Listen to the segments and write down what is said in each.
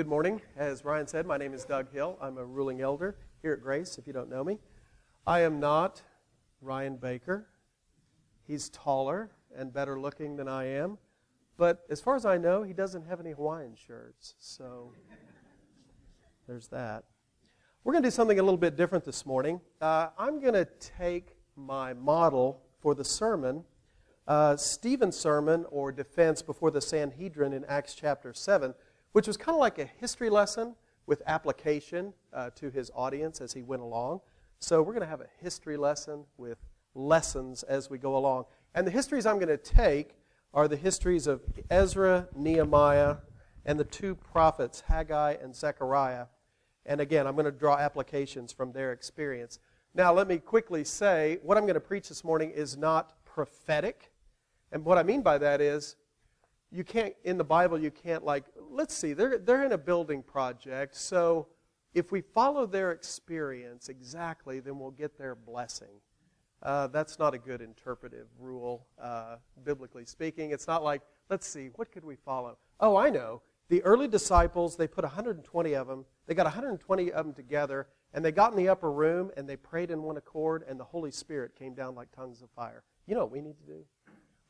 Good morning. As Ryan said, my name is Doug Hill. I'm a ruling elder here at Grace, if you don't know me. I am not Ryan Baker. He's taller and better looking than I am. But as far as I know, he doesn't have any Hawaiian shirts. So there's that. We're going to do something a little bit different this morning. Uh, I'm going to take my model for the sermon, uh, Stephen's sermon or defense before the Sanhedrin in Acts chapter 7, which was kind of like a history lesson with application uh, to his audience as he went along. So we're going to have a history lesson with lessons as we go along. And the histories I'm going to take are the histories of Ezra, Nehemiah, and the two prophets, Haggai and Zechariah. And again, I'm going to draw applications from their experience. Now, let me quickly say what I'm going to preach this morning is not prophetic. And what I mean by that is, you can't, in the Bible, you can't, like, let's see, they're, they're in a building project, so if we follow their experience exactly, then we'll get their blessing. Uh, that's not a good interpretive rule, uh, biblically speaking. It's not like, let's see, what could we follow? Oh, I know. The early disciples, they put 120 of them, they got 120 of them together, and they got in the upper room and they prayed in one accord, and the Holy Spirit came down like tongues of fire. You know what we need to do?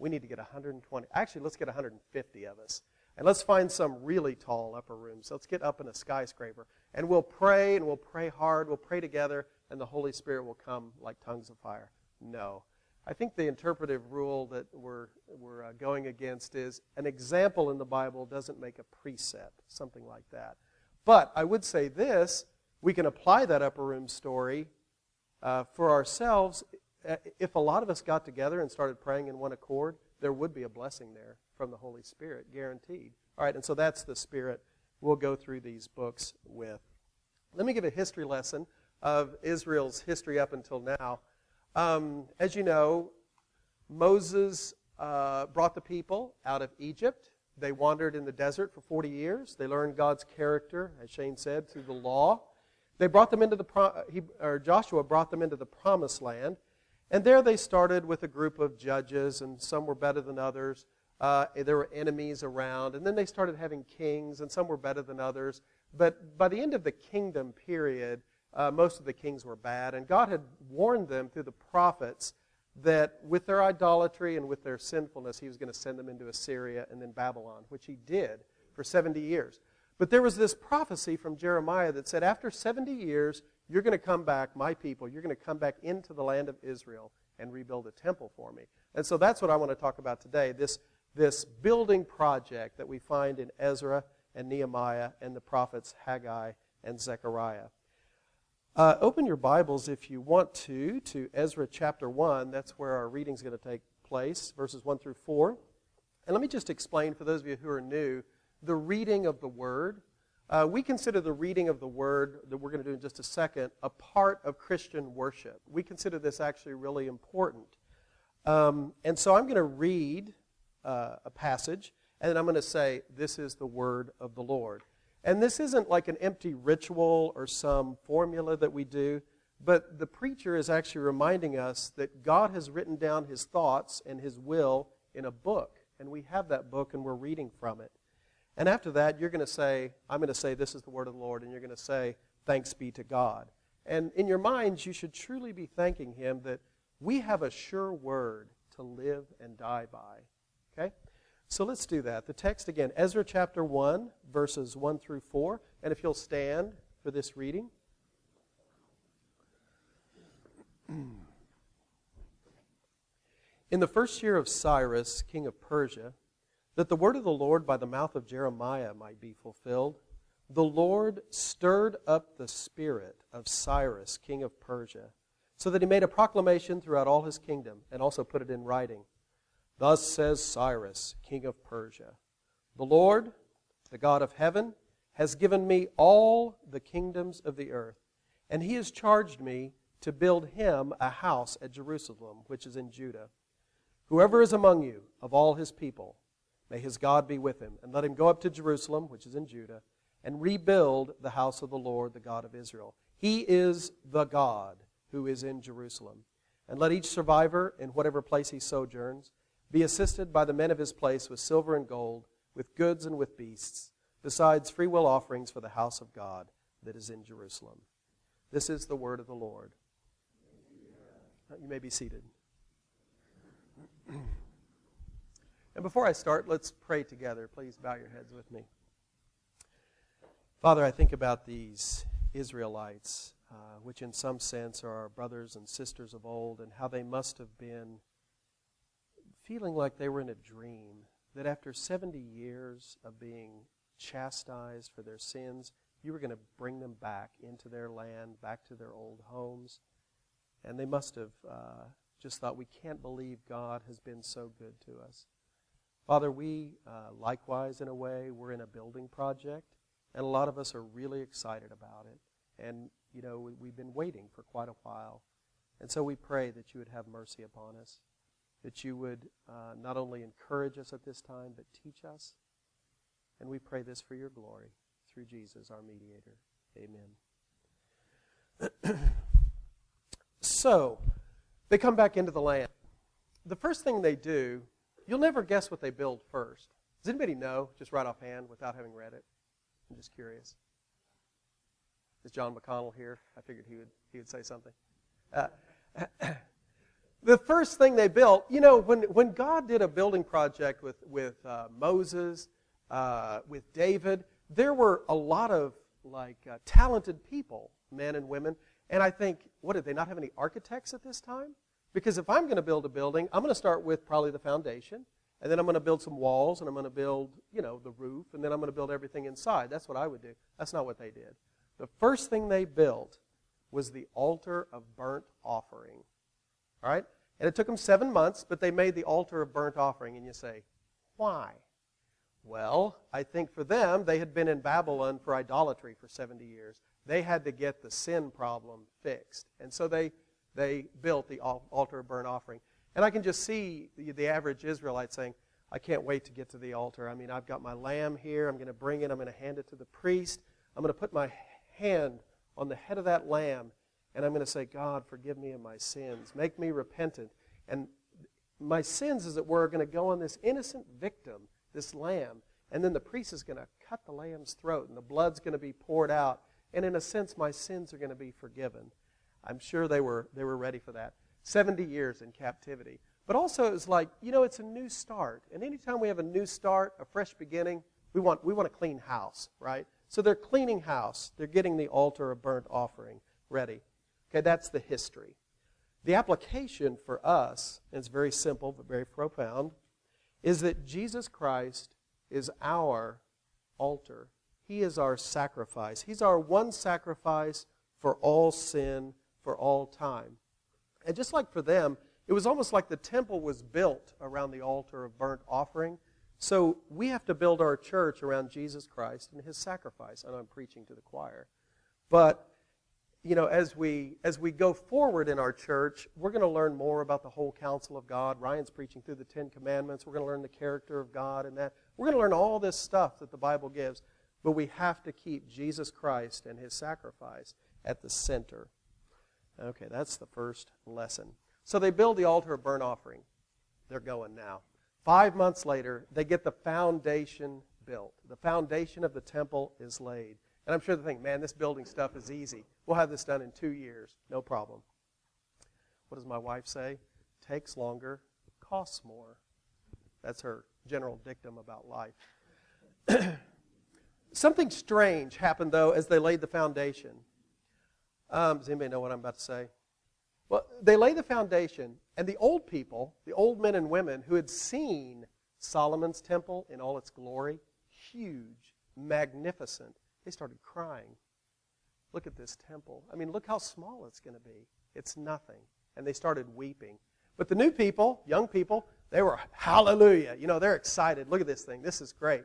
We need to get 120. Actually, let's get 150 of us. And let's find some really tall upper rooms. Let's get up in a skyscraper. And we'll pray and we'll pray hard. We'll pray together, and the Holy Spirit will come like tongues of fire. No. I think the interpretive rule that we're, we're uh, going against is an example in the Bible doesn't make a precept, something like that. But I would say this we can apply that upper room story uh, for ourselves. Uh, if a lot of us got together and started praying in one accord, there would be a blessing there from the Holy Spirit, guaranteed. All right, and so that's the spirit we'll go through these books with. Let me give a history lesson of Israel's history up until now. Um, as you know, Moses uh, brought the people out of Egypt. They wandered in the desert for 40 years. They learned God's character, as Shane said, through the law. They brought them into the, uh, he, or Joshua brought them into the promised land. And there they started with a group of judges, and some were better than others. Uh, there were enemies around. And then they started having kings, and some were better than others. But by the end of the kingdom period, uh, most of the kings were bad. And God had warned them through the prophets that with their idolatry and with their sinfulness, He was going to send them into Assyria and then Babylon, which He did for 70 years. But there was this prophecy from Jeremiah that said, after 70 years, you're going to come back, my people, you're going to come back into the land of Israel and rebuild a temple for me. And so that's what I want to talk about today this, this building project that we find in Ezra and Nehemiah and the prophets Haggai and Zechariah. Uh, open your Bibles if you want to to Ezra chapter 1. That's where our reading is going to take place, verses 1 through 4. And let me just explain for those of you who are new the reading of the Word. Uh, we consider the reading of the Word, that we're going to do in just a second, a part of Christian worship. We consider this actually really important. Um, and so I'm going to read uh, a passage, and then I'm going to say, This is the Word of the Lord. And this isn't like an empty ritual or some formula that we do, but the preacher is actually reminding us that God has written down his thoughts and his will in a book. And we have that book and we're reading from it. And after that, you're going to say, I'm going to say, This is the word of the Lord. And you're going to say, Thanks be to God. And in your minds, you should truly be thanking him that we have a sure word to live and die by. Okay? So let's do that. The text again, Ezra chapter 1, verses 1 through 4. And if you'll stand for this reading. In the first year of Cyrus, king of Persia, that the word of the Lord by the mouth of Jeremiah might be fulfilled, the Lord stirred up the spirit of Cyrus, king of Persia, so that he made a proclamation throughout all his kingdom and also put it in writing Thus says Cyrus, king of Persia The Lord, the God of heaven, has given me all the kingdoms of the earth, and he has charged me to build him a house at Jerusalem, which is in Judah. Whoever is among you, of all his people, may his God be with him, and let him go up to Jerusalem, which is in Judah, and rebuild the house of the Lord, the God of Israel. He is the God who is in Jerusalem. And let each survivor, in whatever place he sojourns, be assisted by the men of his place with silver and gold, with goods and with beasts. besides free will offerings for the house of God that is in Jerusalem. This is the word of the Lord. You may be seated. and before I start, let's pray together. Please bow your heads with me. Father, I think about these Israelites, uh, which in some sense are our brothers and sisters of old, and how they must have been feeling like they were in a dream, that after 70 years of being chastised for their sins, you were going to bring them back into their land, back to their old homes. And they must have uh, just thought, we can't believe God has been so good to us. Father, we uh, likewise, in a way, we're in a building project, and a lot of us are really excited about it. And, you know, we, we've been waiting for quite a while. And so we pray that you would have mercy upon us, that you would uh, not only encourage us at this time, but teach us. And we pray this for your glory through Jesus, our mediator. Amen. so, they come back into the land. The first thing they do, you'll never guess what they build first. Does anybody know, just right offhand, without having read it? I'm just curious. Is John McConnell here? I figured he would, he would say something. Uh, the first thing they built, you know, when, when God did a building project with, with uh, Moses, uh, with David, there were a lot of like uh, talented people, men and women. And I think, what did they not have any architects at this time? Because if I'm going to build a building, I'm going to start with probably the foundation, and then I'm going to build some walls, and I'm going to build, you know, the roof, and then I'm going to build everything inside. That's what I would do. That's not what they did. The first thing they built was the altar of burnt offering. All right? And it took them seven months, but they made the altar of burnt offering. And you say, why? Well, I think for them, they had been in Babylon for idolatry for 70 years. They had to get the sin problem fixed. And so they, they built the altar of burnt offering. And I can just see the, average Israelite saying, I can't wait to get to the altar. I mean, I've got my lamb here. I'm going to bring it. I'm going to hand it to the priest. I'm going to put my hand on the head of that lamb, and I'm going to say, God, forgive me of my sins. Make me repentant. And my sins, as it were, are going to go on this innocent victim this lamb. And then the priest is going to cut the lamb's throat, and the blood's going to be poured out. And in a sense, my sins are going to be forgiven. I'm sure they were, they were ready for that. 70 years in captivity. But also, it was like, you know, it's a new start. And anytime we have a new start, a fresh beginning, we want, we want a clean house, right? So they're cleaning house. They're getting the altar of burnt offering ready. Okay, that's the history. The application for us, and it's very simple but very profound, is that Jesus Christ is our altar. He is our sacrifice. He's our one sacrifice for all sin, for all time. And just like for them, it was almost like the temple was built around the altar of burnt offering. So we have to build our church around Jesus Christ and his sacrifice. And I'm preaching to the choir. But you know, as we as we go forward in our church, we're going to learn more about the whole counsel of God. Ryan's preaching through the Ten Commandments. We're going to learn the character of God and that. We're going to learn all this stuff that the Bible gives, but we have to keep Jesus Christ and his sacrifice at the center. Okay, that's the first lesson. So they build the altar of burnt offering. They're going now. Five months later, they get the foundation built. The foundation of the temple is laid. And I'm sure they think, man, this building stuff is easy. We'll have this done in two years. No problem. What does my wife say? Takes longer, costs more. That's her general dictum about life. Something strange happened, though, as they laid the foundation. Um, does anybody know what I'm about to say? Well, they lay the foundation, and the old people, the old men and women who had seen Solomon's temple in all its glory, huge, magnificent, they started crying. Look at this temple. I mean, look how small it's going to be. It's nothing. And they started weeping. But the new people, young people, they were, hallelujah. You know, they're excited. Look at this thing. This is great.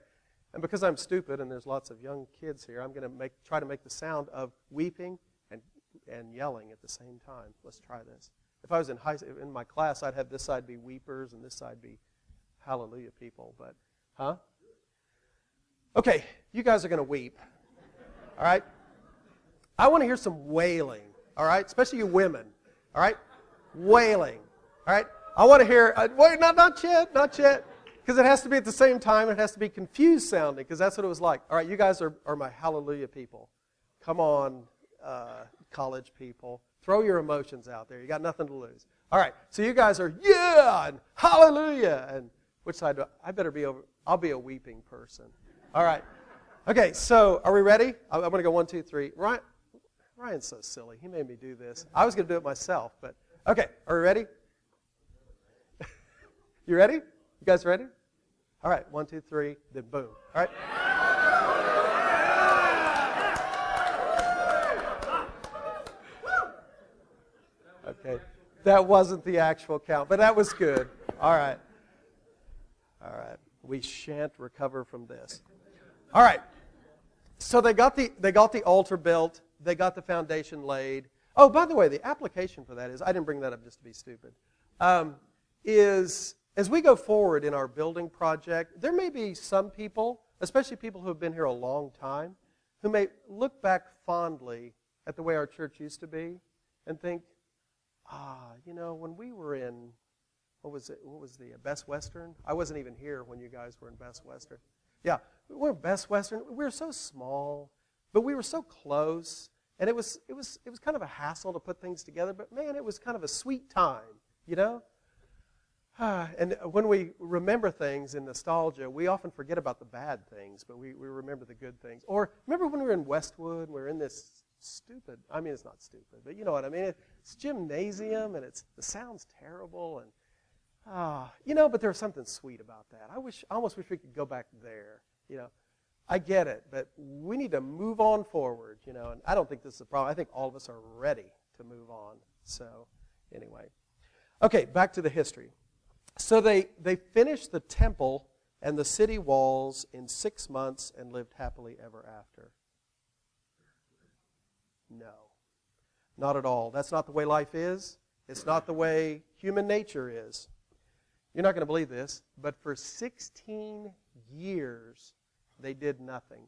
And because I'm stupid and there's lots of young kids here, I'm going to make, try to make the sound of weeping and, yelling at the same time. Let's try this. If I was in, high, in my class, I'd have this side be weepers and this side be hallelujah people. But, huh? Okay, you guys are going to weep. All right? I want to hear some wailing. All right? Especially you women. All right? Wailing. All right? I want to hear, uh, wait, not, not yet, not yet. Because it has to be at the same time, it has to be confused sounding, because that's what it was like. All right, you guys are, are my hallelujah people. Come on, uh, college people. Throw your emotions out there. You got nothing to lose. All right, so you guys are, yeah, and hallelujah. And which side do I, I better be over? I'll be a weeping person. All right. Okay, so are we ready? I'm, I'm going to go one, two, three. Ryan, Ryan's so silly. He made me do this. I was going to do it myself, but okay, are we ready? you ready? You guys ready? All right, one, two, three, then boom. All right. Okay. That wasn't the actual count, but that was good. All right. All right. We shan't recover from this. All right. So they got the they got the altar built, they got the foundation laid. Oh, by the way, the application for that is I didn't bring that up just to be stupid. Um, is as we go forward in our building project, there may be some people, especially people who have been here a long time, who may look back fondly at the way our church used to be and think, you know, when we were in, what was it? What was the uh, Best Western? I wasn't even here when you guys were in Best Western. Yeah, we were Best Western. We were so small, but we were so close, and it was it was it was kind of a hassle to put things together. But man, it was kind of a sweet time, you know. and when we remember things in nostalgia, we often forget about the bad things, but we, we remember the good things. Or remember when we were in Westwood, we were in this stupid, I mean, it's not stupid, but you know what I mean? It's gymnasium, and it's, the sound's terrible, and, ah, uh, you know, but there's something sweet about that. I wish, I almost wish we could go back there, you know. I get it, but we need to move on forward, you know, and I don't think this is a problem. I think all of us are ready to move on. So, anyway. Okay, back to the history. So they, they finished the temple and the city walls in six months and lived happily ever after. No, not at all. That's not the way life is. It's not the way human nature is. You're not going to believe this, but for 16 years, they did nothing.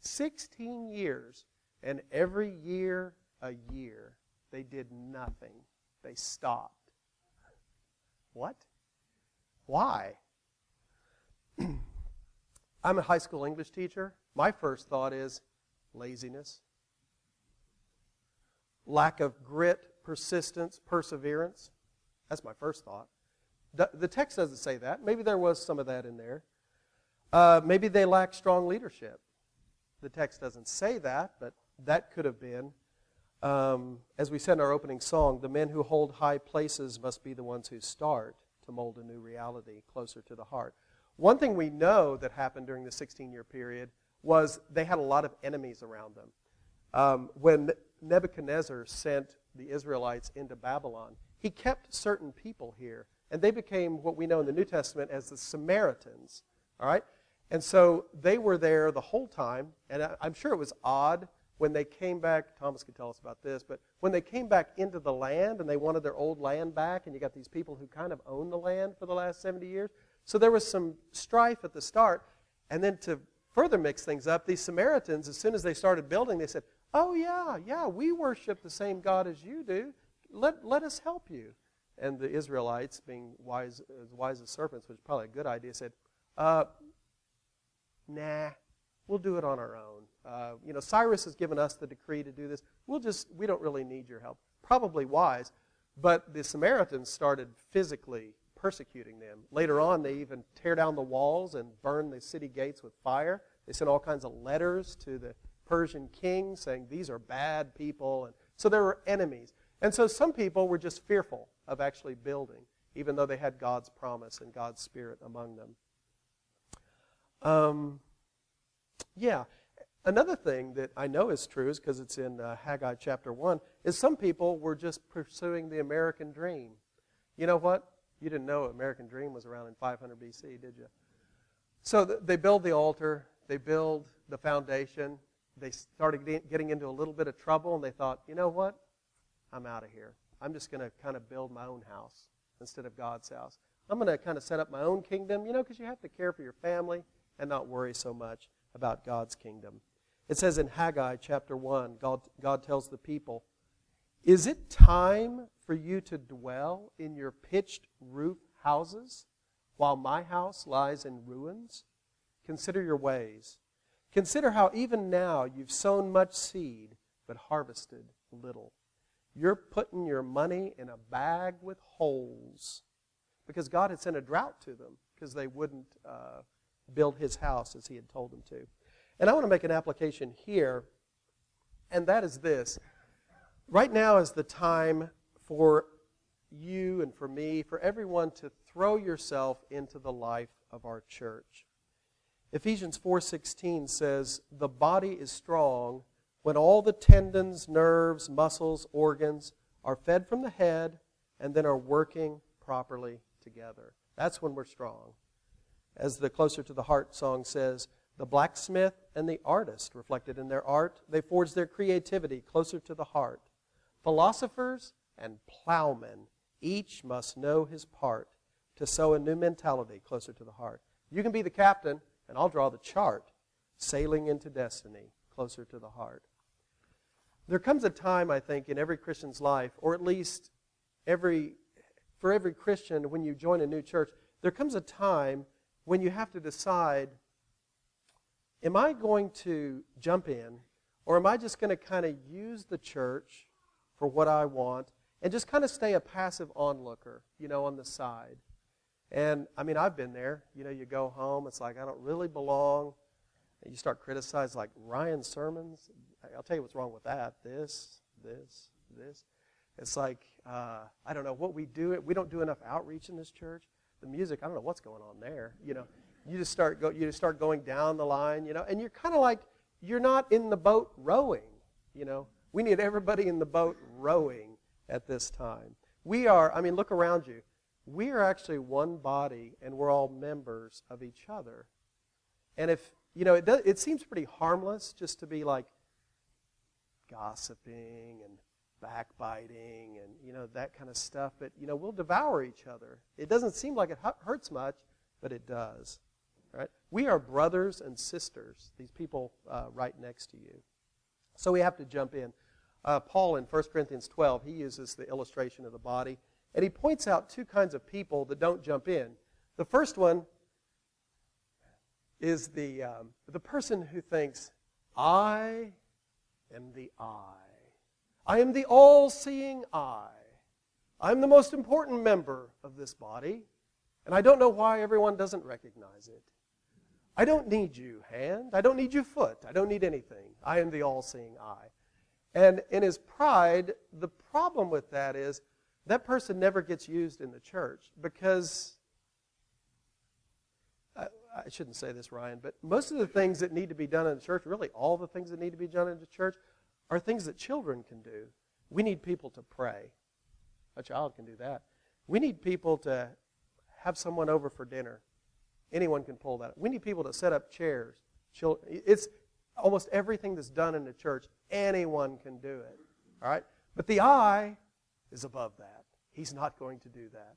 16 years, and every year, a year, they did nothing. They stopped. What? Why? I'm a high school English teacher. My first thought is laziness, lack of grit, persistence, perseverance. That's my first thought. The text doesn't say that. Maybe there was some of that in there. Uh, maybe they lack strong leadership. The text doesn't say that, but that could have been. Um, as we said in our opening song, the men who hold high places must be the ones who start to mold a new reality closer to the heart. One thing we know that happened during the 16 year period was they had a lot of enemies around them. Um, when Nebuchadnezzar sent the Israelites into Babylon, he kept certain people here, and they became what we know in the New Testament as the Samaritans. All right? And so they were there the whole time, and I'm sure it was odd when they came back, Thomas could tell us about this, but when they came back into the land and they wanted their old land back, and you got these people who kind of own the land for the last 70 years. So there was some strife at the start. And then to further mix things up, these Samaritans, as soon as they started building, they said, Oh, yeah, yeah, we worship the same God as you do. Let, let us help you. And the Israelites, being wise as wise as serpents, which is probably a good idea, said, uh, Nah, we'll do it on our own. Uh, you know, Cyrus has given us the decree to do this. We'll just, we don't really need your help. Probably wise. But the Samaritans started physically persecuting them. Later on, they even tear down the walls and burn the city gates with fire. They sent all kinds of letters to the Persian king saying these are bad people. And so there were enemies. And so some people were just fearful of actually building, even though they had God's promise and God's Spirit among them. Um, yeah. Another thing that I know is true because it's in uh, Haggai chapter 1 is some people were just pursuing the American dream. You know what? You didn't know American dream was around in 500 BC, did you? So th- they build the altar, they build the foundation. They started getting into a little bit of trouble and they thought, you know what? I'm out of here. I'm just going to kind of build my own house instead of God's house. I'm going to kind of set up my own kingdom, you know, because you have to care for your family and not worry so much about God's kingdom. It says in Haggai chapter 1, God, God tells the people, Is it time for you to dwell in your pitched roof houses while my house lies in ruins? Consider your ways. Consider how even now you've sown much seed, but harvested little. You're putting your money in a bag with holes because God had sent a drought to them because they wouldn't uh, build his house as he had told them to. And I want to make an application here, and that is this. Right now is the time for you and for me, for everyone to throw yourself into the life of our church. Ephesians 4:16 says, "The body is strong when all the tendons, nerves, muscles, organs are fed from the head and then are working properly together. That's when we're strong. As the Closer to the Heart song says, the blacksmith and the artist, reflected in their art, they forge their creativity closer to the heart. Philosophers and plowmen, each must know his part to sow a new mentality closer to the heart. You can be the captain, and I'll draw the chart, sailing into destiny closer to the heart. There comes a time, I think, in every Christian's life, or at least every for every Christian when you join a new church, there comes a time when you have to decide am I going to jump in or am I just going to kind of use the church for what I want and just kind of stay a passive onlooker, you know, on the side? And I mean, I've been there. You know, you go home, it's like, I don't really belong. And you start criticizing, like Ryan's sermons. I'll tell you what's wrong with that. This, this, this. It's like, uh, I don't know what we do. We don't do enough outreach in this church. The music, I don't know what's going on there. You know, you just start go, you just start going down the line. You know, and you're kind of like you're not in the boat rowing. You know, we need everybody in the boat rowing at this time. We are. I mean, look around you. We are actually one body, and we're all members of each other. And if you know, it, does, it seems pretty harmless just to be like gossiping and backbiting and you know that kind of stuff but you know we'll devour each other. It doesn't seem like it hurts much but it does right? We are brothers and sisters these people uh, right next to you. So we have to jump in. Uh, paul in 1 corinthians 12 he uses the illustration of the body and he points out two kinds of people that don't jump in the first one is the, um, the person who thinks i am the I. I am the all seeing I. I'm the most important member of this body, and I don't know why everyone doesn't recognize it. I don't need you, hand. I don't need you, foot. I don't need anything. I am the all seeing I. And in his pride, the problem with that is that person never gets used in the church because I, I, shouldn't say this, Ryan, but most of the things that need to be done in the church, really all the things that need to be done in the church, are things that children can do. We need people to pray. A child can do that. We need people to have someone over for dinner. Anyone can pull that. We need people to set up chairs. It's almost everything that's done in the church. Anyone can do it. All right? But the eye is above that. He's not going to do that.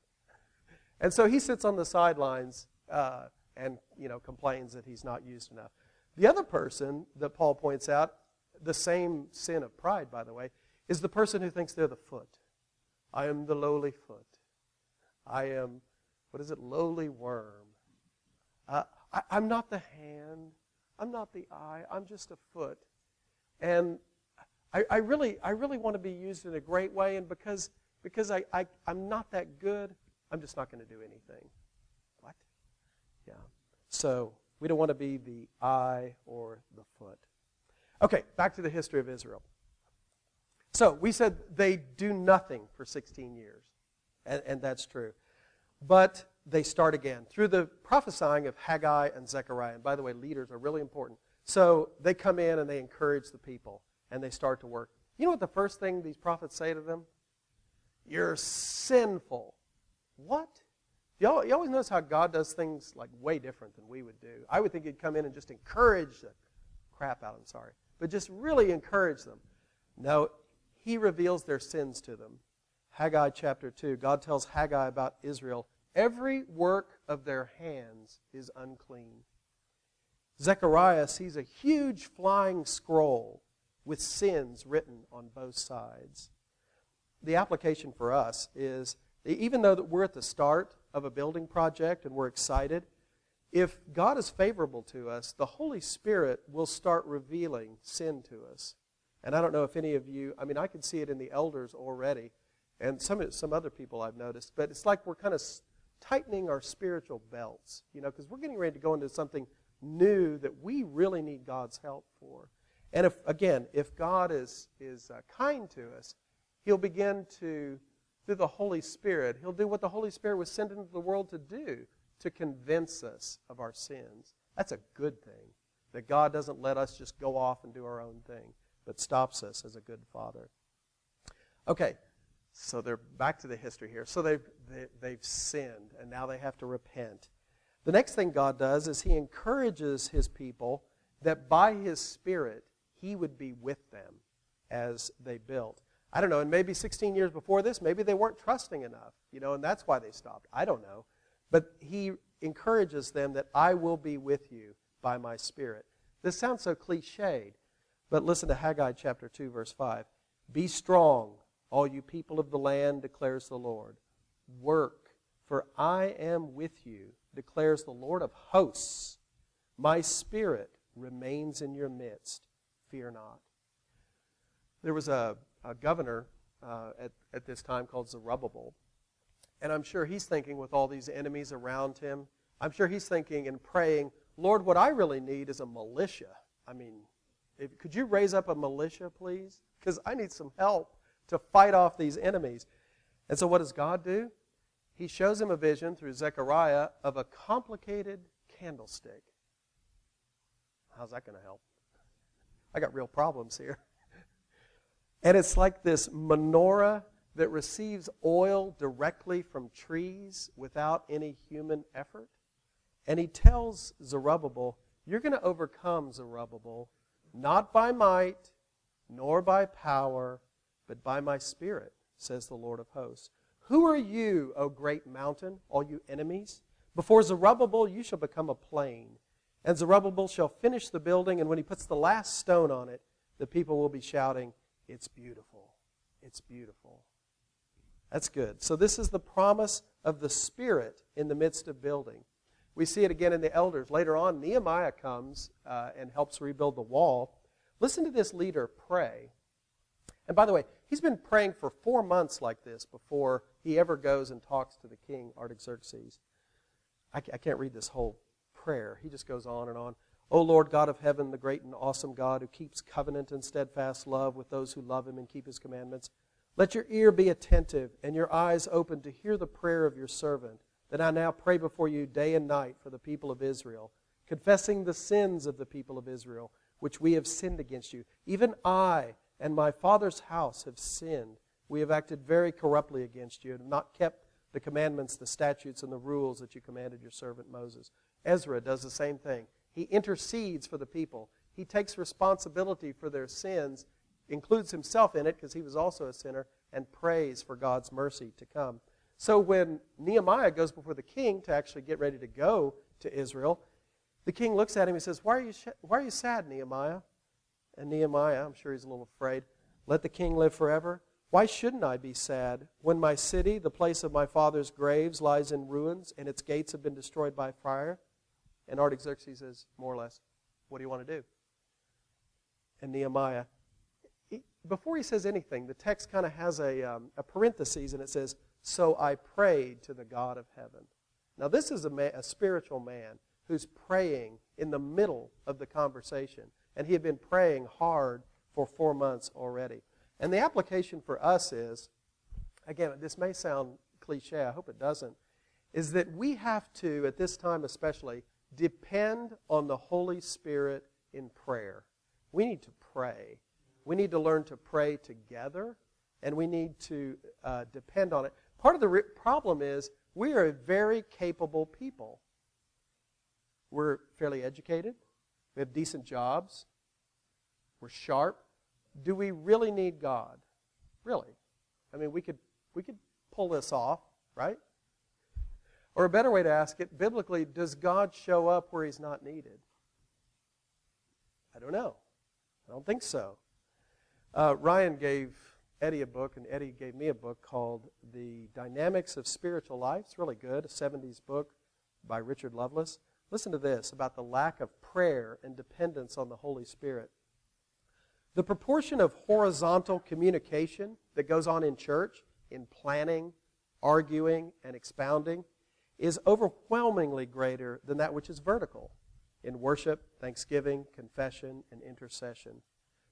And so he sits on the sidelines uh, and you know complains that he's not used enough. The other person that Paul points out the same sin of pride, by the way, is the person who thinks they're the foot. I am the lowly foot. I am, what is it, lowly worm. Uh, I, I'm not the hand. I'm not the eye. I'm just a foot. And I, I, really, I really want to be used in a great way, and because, because I, I, I'm not that good, I'm just not going to do anything. What? Yeah. So we don't want to be the eye or the foot. Okay, back to the history of Israel. So we said they do nothing for 16 years, and, and that's true. But they start again through the prophesying of Haggai and Zechariah. And by the way, leaders are really important. So they come in and they encourage the people, and they start to work. You know what the first thing these prophets say to them? You're sinful. What? You always notice how God does things like way different than we would do. I would think He'd come in and just encourage the crap out. I'm sorry but just really encourage them. No, he reveals their sins to them. Haggai chapter 2, God tells Haggai about Israel every work of their hands is unclean. Zechariah sees a huge flying scroll with sins written on both sides. The application for us is even though that we're at the start of a building project and we're excited, if God is favorable to us, the Holy Spirit will start revealing sin to us. And I don't know if any of you, I mean, I can see it in the elders already, and some, some other people I've noticed, but it's like we're kind of tightening our spiritual belts, you know, because we're getting ready to go into something new that we really need God's help for. And if, again, if God is, is uh, kind to us, He'll begin to, through the Holy Spirit, He'll do what the Holy Spirit was sent into the world to do to convince us of our sins. That's a good thing. That God doesn't let us just go off and do our own thing, but stops us as a good father. Okay, so they're back to the history here. So they've, they, they have sinned, and now they have to repent. The next thing God does is He encourages His people that by His Spirit, He would be with them as they built. I don't know, and maybe 16 years before this, maybe they weren't trusting enough, you know, and that's why they stopped. I don't know. But he encourages them that I will be with you by my Spirit. This sounds so cliched, but listen to Haggai chapter 2, verse 5. Be strong, all you people of the land, declares the Lord. Work, for I am with you, declares the Lord of hosts. My Spirit remains in your midst. Fear not. There was a, a governor uh, at, at this time called Zerubbabel and I'm sure he's thinking with all these enemies around him, I'm sure he's thinking and praying, Lord, what I really need is a militia. I mean, if, could you raise up a militia, please? Because I need some help to fight off these enemies. And so, what does God do? He shows him a vision through Zechariah of a complicated candlestick. How's that going to help? I got real problems here. And it's like this menorah that receives oil directly from trees without any human effort. And he tells Zerubbabel, You're going to overcome Zerubbabel, not by might, nor by power, but by my spirit, says the Lord of hosts. Who are you, O great mountain, all you enemies? Before Zerubbabel, you shall become a plain. And Zerubbabel shall finish the building, and when he puts the last stone on it, the people will be shouting, It's beautiful. It's beautiful. That's good. So, this is the promise of the Spirit in the midst of building. We see it again in the elders. Later on, Nehemiah comes uh, and helps rebuild the wall. Listen to this leader pray. And by the way, he's been praying for four months like this before he ever goes and talks to the king, Artaxerxes. I, I can't read this whole prayer. He just goes on and on. O Lord God of heaven, the great and awesome God who keeps covenant and steadfast love with those who love him and keep his commandments. Let your ear be attentive and your eyes open to hear the prayer of your servant, that I now pray before you day and night for the people of Israel, confessing the sins of the people of Israel, which we have sinned against you. Even I and my father's house have sinned. We have acted very corruptly against you and have not kept the commandments, the statutes, and the rules that you commanded your servant Moses. Ezra does the same thing. He intercedes for the people. He takes responsibility for their sins includes himself in it because he was also a sinner and prays for God's mercy to come. So when Nehemiah goes before the king to actually get ready to go to Israel, the king looks at him and says, Why are you, sh- why are you sad, Nehemiah? And Nehemiah, I'm sure he's a little afraid, let the king live forever. Why shouldn't I be sad when my city, the place of my father's graves, lies in ruins and its gates have been destroyed by fire? And Artaxerxes says, more or less, What do you want to do? And Nehemiah before he says anything, the text kind of has a, um, a parenthesis and it says, So I prayed to the God of heaven. Now, this is a, a spiritual man who's praying in the middle of the conversation. And he had been praying hard for four months already. And the application for us is again, this may sound cliche, I hope it doesn't, is that we have to, at this time especially, depend on the Holy Spirit in prayer. We need to pray. We need to learn to pray together, and we need to uh, depend on it. Part of the re- problem is we are a very capable people. We're fairly educated, we have decent jobs, we're sharp. Do we really need God? Really? I mean, we could, we could pull this off, right? Or a better way to ask it, biblically, does God show up where he's not needed? I don't know. I don't think so. Uh, Ryan gave Eddie a book, and Eddie gave me a book called The Dynamics of Spiritual Life. It's really good, a 70s book by Richard Lovelace. Listen to this about the lack of prayer and dependence on the Holy Spirit. The proportion of horizontal communication that goes on in church, in planning, arguing, and expounding, is overwhelmingly greater than that which is vertical in worship, thanksgiving, confession, and intercession.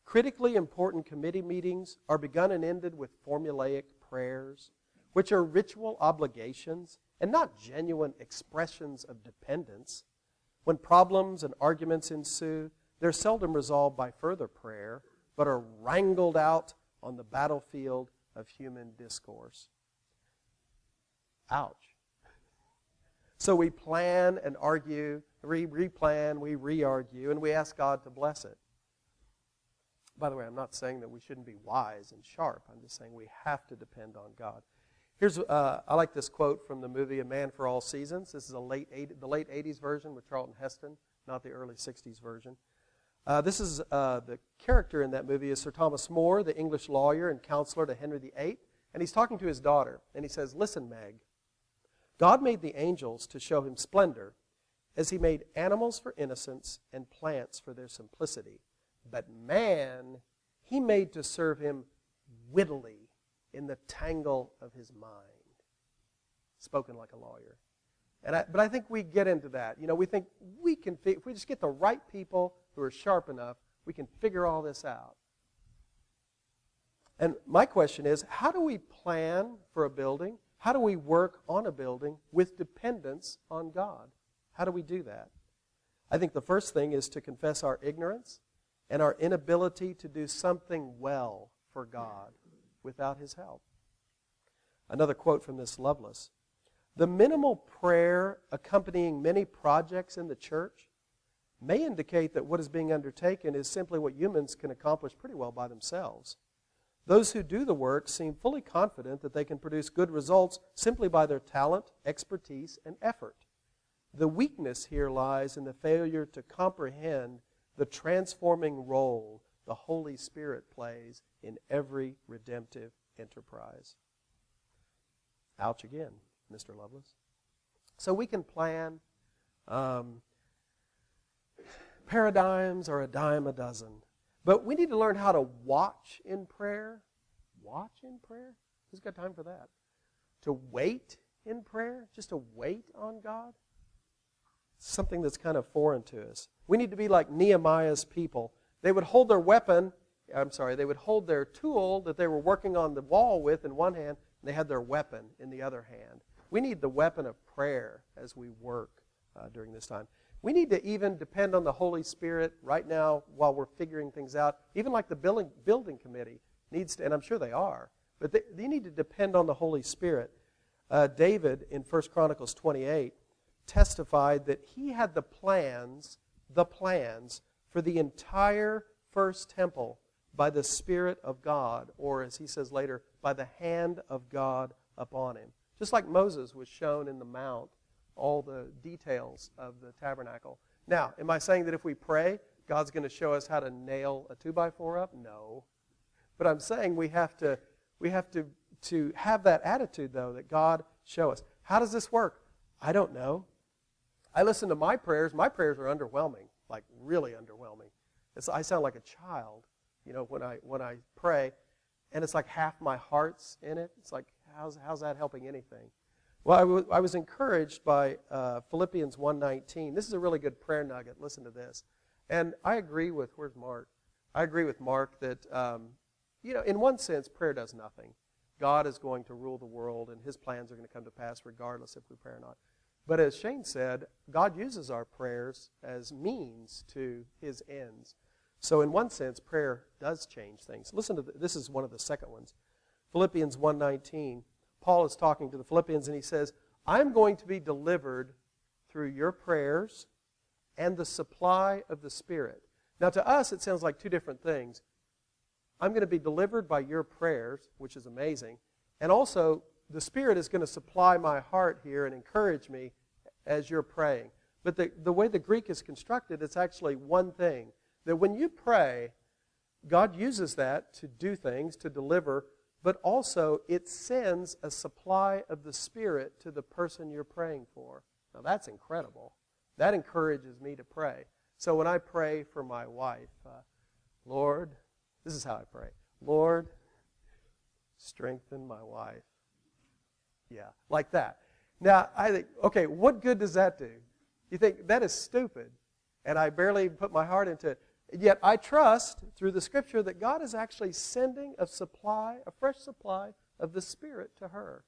Critically important committee meetings are begun and ended with formulaic prayers, which are ritual obligations and not genuine expressions of dependence. When problems and arguments ensue, they're seldom resolved by further prayer, but are wrangled out on the battlefield of human discourse. Ouch. So we plan and argue, we replan, we re argue, and we ask God to bless it. By the way, I'm not saying that we shouldn't be wise and sharp. I'm just saying we have to depend on God. Here's, uh, I like this quote from the movie A Man for All Seasons. This is a late 80, the late 80s version with Charlton Heston, not the early 60s version. Uh, this is uh, the character in that movie is Sir Thomas More, the English lawyer and counselor to Henry VIII, and he's talking to his daughter, and he says, "Listen, Meg, God made the angels to show Him splendor, as He made animals for innocence and plants for their simplicity, but man He made to serve Him wittily in the tangle of His mind." Spoken like a lawyer. And I, but I think we get into that. You know, we think we can, if we just get the right people who are sharp enough, we can figure all this out. And my question is how do we plan for a building? How do we work on a building with dependence on God? How do we do that? I think the first thing is to confess our ignorance and our inability to do something well for God without His help. Another quote from this Lovelace The minimal prayer accompanying many projects in the church may indicate that what is being undertaken is simply what humans can accomplish pretty well by themselves. Those who do the work seem fully confident that they can produce good results simply by their talent, expertise, and effort. The weakness here lies in the failure to comprehend the transforming role the Holy Spirit plays in every redemptive enterprise. Ouch again, Mr. Lovelace. So we can plan. Um, paradigms are a dime a dozen. But we need to learn how to watch in prayer. Watch in prayer? Who's got time for that? To wait in prayer? Just to wait on God? Something that's kind of foreign to us. We need to be like Nehemiah's people. They would hold their weapon, I'm sorry, they would hold their tool that they were working on the wall with in one hand, and they had their weapon in the other hand. We need the weapon of prayer as we work uh, during this time. We need to even depend on the Holy Spirit right now while we're figuring things out. Even like the building, building committee needs to, and I'm sure they are, but they, they need to depend on the Holy Spirit. Uh, David in 1 Chronicles 28 testified that he had the plans, the plans for the entire first temple by the Spirit of God, or as he says later, by the hand of God upon him. Just like Moses was shown in the mount all the details of the tabernacle. Now, am I saying that if we pray, God's going to show us how to nail a two by four up? No. But I'm saying we have to we have to, to have that attitude though, that God show us. How does this work? I don't know. I listen to my prayers. My prayers are underwhelming, like really underwhelming. It's, I sound like a child, you know, when I when I pray, and it's like half my heart's in it. It's like how's how's that helping anything? Well, I, w- I was encouraged by uh, Philippians 1.19. This is a really good prayer nugget. Listen to this. And I agree with, where's Mark? I agree with Mark that, um, you know, in one sense, prayer does nothing. God is going to rule the world, and his plans are going to come to pass regardless if we pray or not. But as Shane said, God uses our prayers as means to his ends. So, in one sense, prayer does change things. Listen to this is one of the second ones. Philippians 1:19. Paul is talking to the Philippians and he says, I'm going to be delivered through your prayers and the supply of the Spirit. Now, to us, it sounds like two different things. I'm going to be delivered by your prayers, which is amazing, and also the Spirit is going to supply my heart here and encourage me as you're praying. But the, the way the Greek is constructed, it's actually one thing that when you pray, God uses that to do things, to deliver but also it sends a supply of the Spirit to the person you're praying for. Now, that's incredible. That encourages me to pray. So when I pray for my wife, uh, Lord, this is how I pray Lord, strengthen my wife. Yeah, like that. Now, I think, okay, what good does that do? You think that is stupid, and I barely put my heart into it. Yet I trust through the scripture that God is actually sending a supply, a fresh supply of the Spirit to her.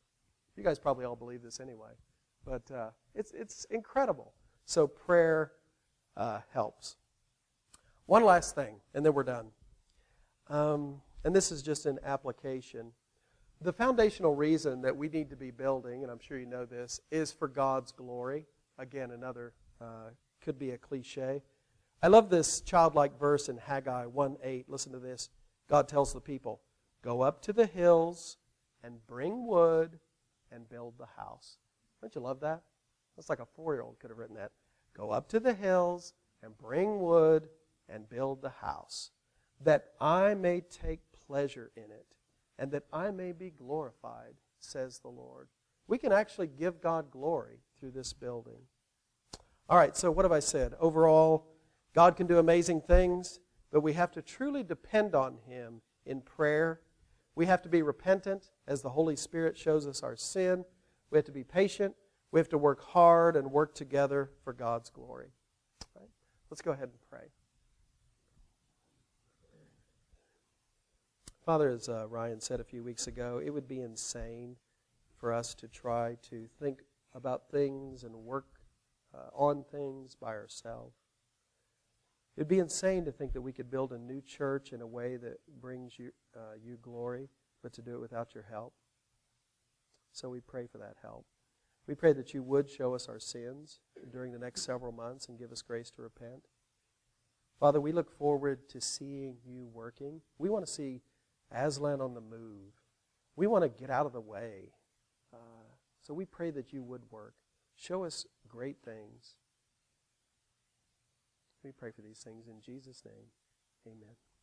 You guys probably all believe this anyway, but uh, it's, it's incredible. So prayer uh, helps. One last thing, and then we're done. Um, and this is just an application. The foundational reason that we need to be building, and I'm sure you know this, is for God's glory. Again, another uh, could be a cliche. I love this childlike verse in Haggai 1 8. Listen to this. God tells the people, Go up to the hills and bring wood and build the house. Don't you love that? That's like a four year old could have written that. Go up to the hills and bring wood and build the house, that I may take pleasure in it, and that I may be glorified, says the Lord. We can actually give God glory through this building. All right, so what have I said? Overall, God can do amazing things, but we have to truly depend on Him in prayer. We have to be repentant as the Holy Spirit shows us our sin. We have to be patient. We have to work hard and work together for God's glory. Right? Let's go ahead and pray. Father, as uh, Ryan said a few weeks ago, it would be insane for us to try to think about things and work uh, on things by ourselves. It would be insane to think that we could build a new church in a way that brings you, uh, you glory, but to do it without your help. So we pray for that help. We pray that you would show us our sins during the next several months and give us grace to repent. Father, we look forward to seeing you working. We want to see Aslan on the move. We want to get out of the way. Uh, so we pray that you would work. Show us great things. We pray for these things in Jesus' name. Amen.